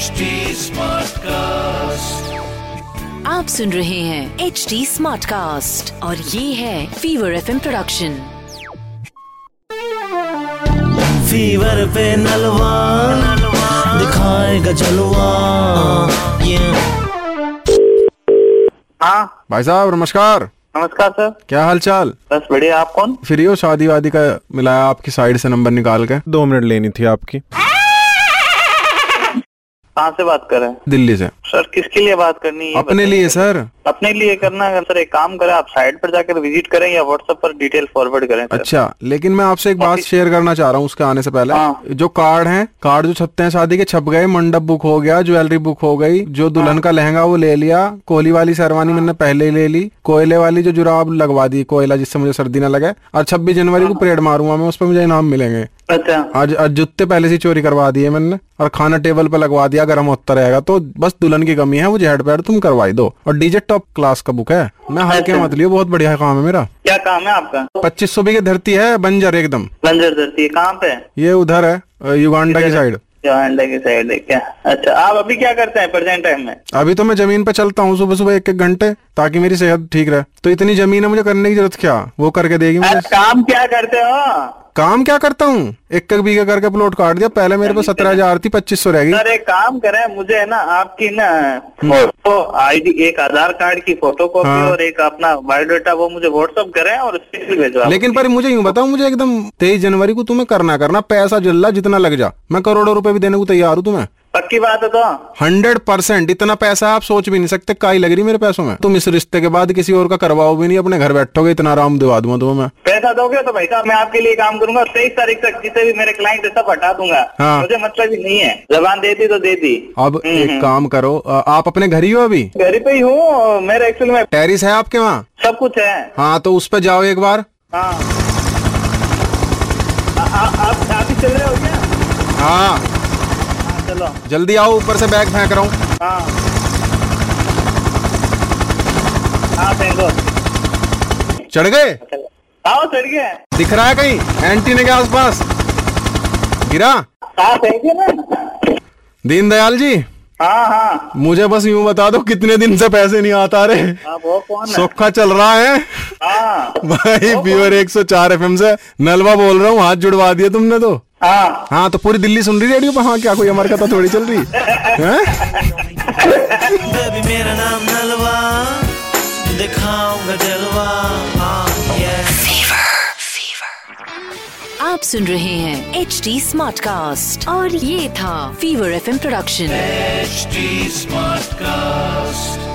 HD Smartcast. आप सुन रहे हैं एच डी स्मार्ट कास्ट और ये है फीवर एफ़ प्रोडक्शन फीवर पे नलवा दिखाएगा जलवा हाँ। भाई साहब नमस्कार। नमस्कार सर। क्या हाल चाल बस बढ़िया आप कौन? फ्री हो शादी वादी का मिलाया आपकी साइड से नंबर निकाल के? दो मिनट लेनी थी आपकी। कहाँ से बात कर? रहे हैं दिल्ली से। सर किसके लिए बात करनी है? अपने लिए सर। अपने लिए करना है सर एक काम करें आप साइट पर जाकर विज़िट करें या व्हाट्सएप पर डिटेल फॉरवर्ड करें सर। अच्छा लेकिन मैं आपसे एक बात शेयर करना चाह रहा हूँ उसके आने से पहले। हाँ। जो कार्ड है कार्ड जो छपते हैं शादी के छप गए मंडप बुक हो गया ज्वेलरी बुक हो गई जो दुल्हन का लहंगा वो ले लिया कोहली वाली शेरवानी मैंने पहले ही ले ली कोयले वाली जो जुराब लगवा दी कोयला जिससे मुझे सर्दी ना लगे और छब्बीस जनवरी को परेड मारूँगा मैं उस पर मुझे इनाम मिलेंगे। अच्छा। आज आज जूते पहले से चोरी करवा दिए मैंने और खाना टेबल पे लगवा दिया गर्म होता रहेगा तो बस दुल्हन की कमी है मुझे जेड पैड तुम करवाई दो। और डीजे टॉप क्लास का बुक है। मैं हल्के मत लियो बहुत बढ़िया काम है मेरा। क्या काम है आपका? पच्चीस सौ बीघे धरती है बंजर एकदम। बंजर धरती है कहाँ पे? ये उधर है युगांडा की साइड। की साइड है क्या? अच्छा आप अभी क्या करते हैं प्रेजेंट टाइम में? अभी तो मैं ज़मीन पे चलता हूँ सुबह सुबह एक एक घंटे ताकि मेरी सेहत ठीक रहे। तो इतनी ज़मीन है मुझे करने की ज़रूरत क्या? वो करके देगी मुझे। काम क्या करते हो? काम क्या करता हूँ? एक एक बीघा करके प्लॉट काट दिया। पहले मेरे पास सत्रह हज़ार थी पच्चीस सौ रहेगी अरे काम करे मुझे है ना आपकी ना फ़ोटो आईडी एक आधार कार्ड की फ़ोटो कॉपी हाँ। और एक अपना बायोडाटा वो मुझे व्हाट्सअप करे और उस पर भेजो आप। लेकिन पर मुझे यूँ बताओ मुझे एकदम तेईस जनवरी को तुम्हें करना करना। पैसा जल्ला जितना लग जा। मैं करोड़ों रुपए भी देने को तैयार हूँ तुम्हें। पक्की बात है तो? Hundred percent. इतना पैसा आप सोच भी नहीं सकते काई लग रही मेरे पैसों में। तुम इस रिश्ते के बाद किसी और का करवाओ भी नहीं अपने घर बैठोगे इतना आराम दिवा दूँगा तुम्हें मैं। पैसा दोगे तो भाई साहब मैं आपके लिए काम करूँगा तेईस तारीख तक जिसे भी मेरे क्लाइंट है सब हटा दूँगा। हाँ। मुझे मतलब ही नहीं है। जबान दे दी तो दे दी। अब एक काम करो आप अपने घर ही हो अभी? घर पे ही हूँ मेरे एक्चुअल में टेरिस है आपके वहाँ? सब कुछ है। हाँ तो उस पर जाओ एक बार। हाँ। आप चल रहे हो क्या? हाँ। चलो। जल्दी आओ ऊपर से बैग फेंक रहा हूँ। हाँ। हाँ फेंको चढ़ गए? आओ चढ़ गए। दिख रहा है कहीं? एंटीने के आसपास गिरा? हाँ फेंके ना। दीनदयाल जी हाँ हाँ। मुझे बस यूँ बता दो कितने दिन से पैसे नहीं आता रहे वो कौन सोखा चल रहा है। हाँ। भाई प्योर 104 एफएम से नलवा बोल रहा हूँ हाथ जुड़वा दिया तुमने तो। हाँ। हाँ तो पूरी दिल्ली सुन रही रेडियो पर? हाँ क्या कोई हमारे कथा थोड़ी चल रही? है? मेरा नाम नलवा दिखाऊँगा जलवा। हाँ आप सुन रहे हैं एच डी स्मार्ट कास्ट और ये था fever F production H smart Smartcast.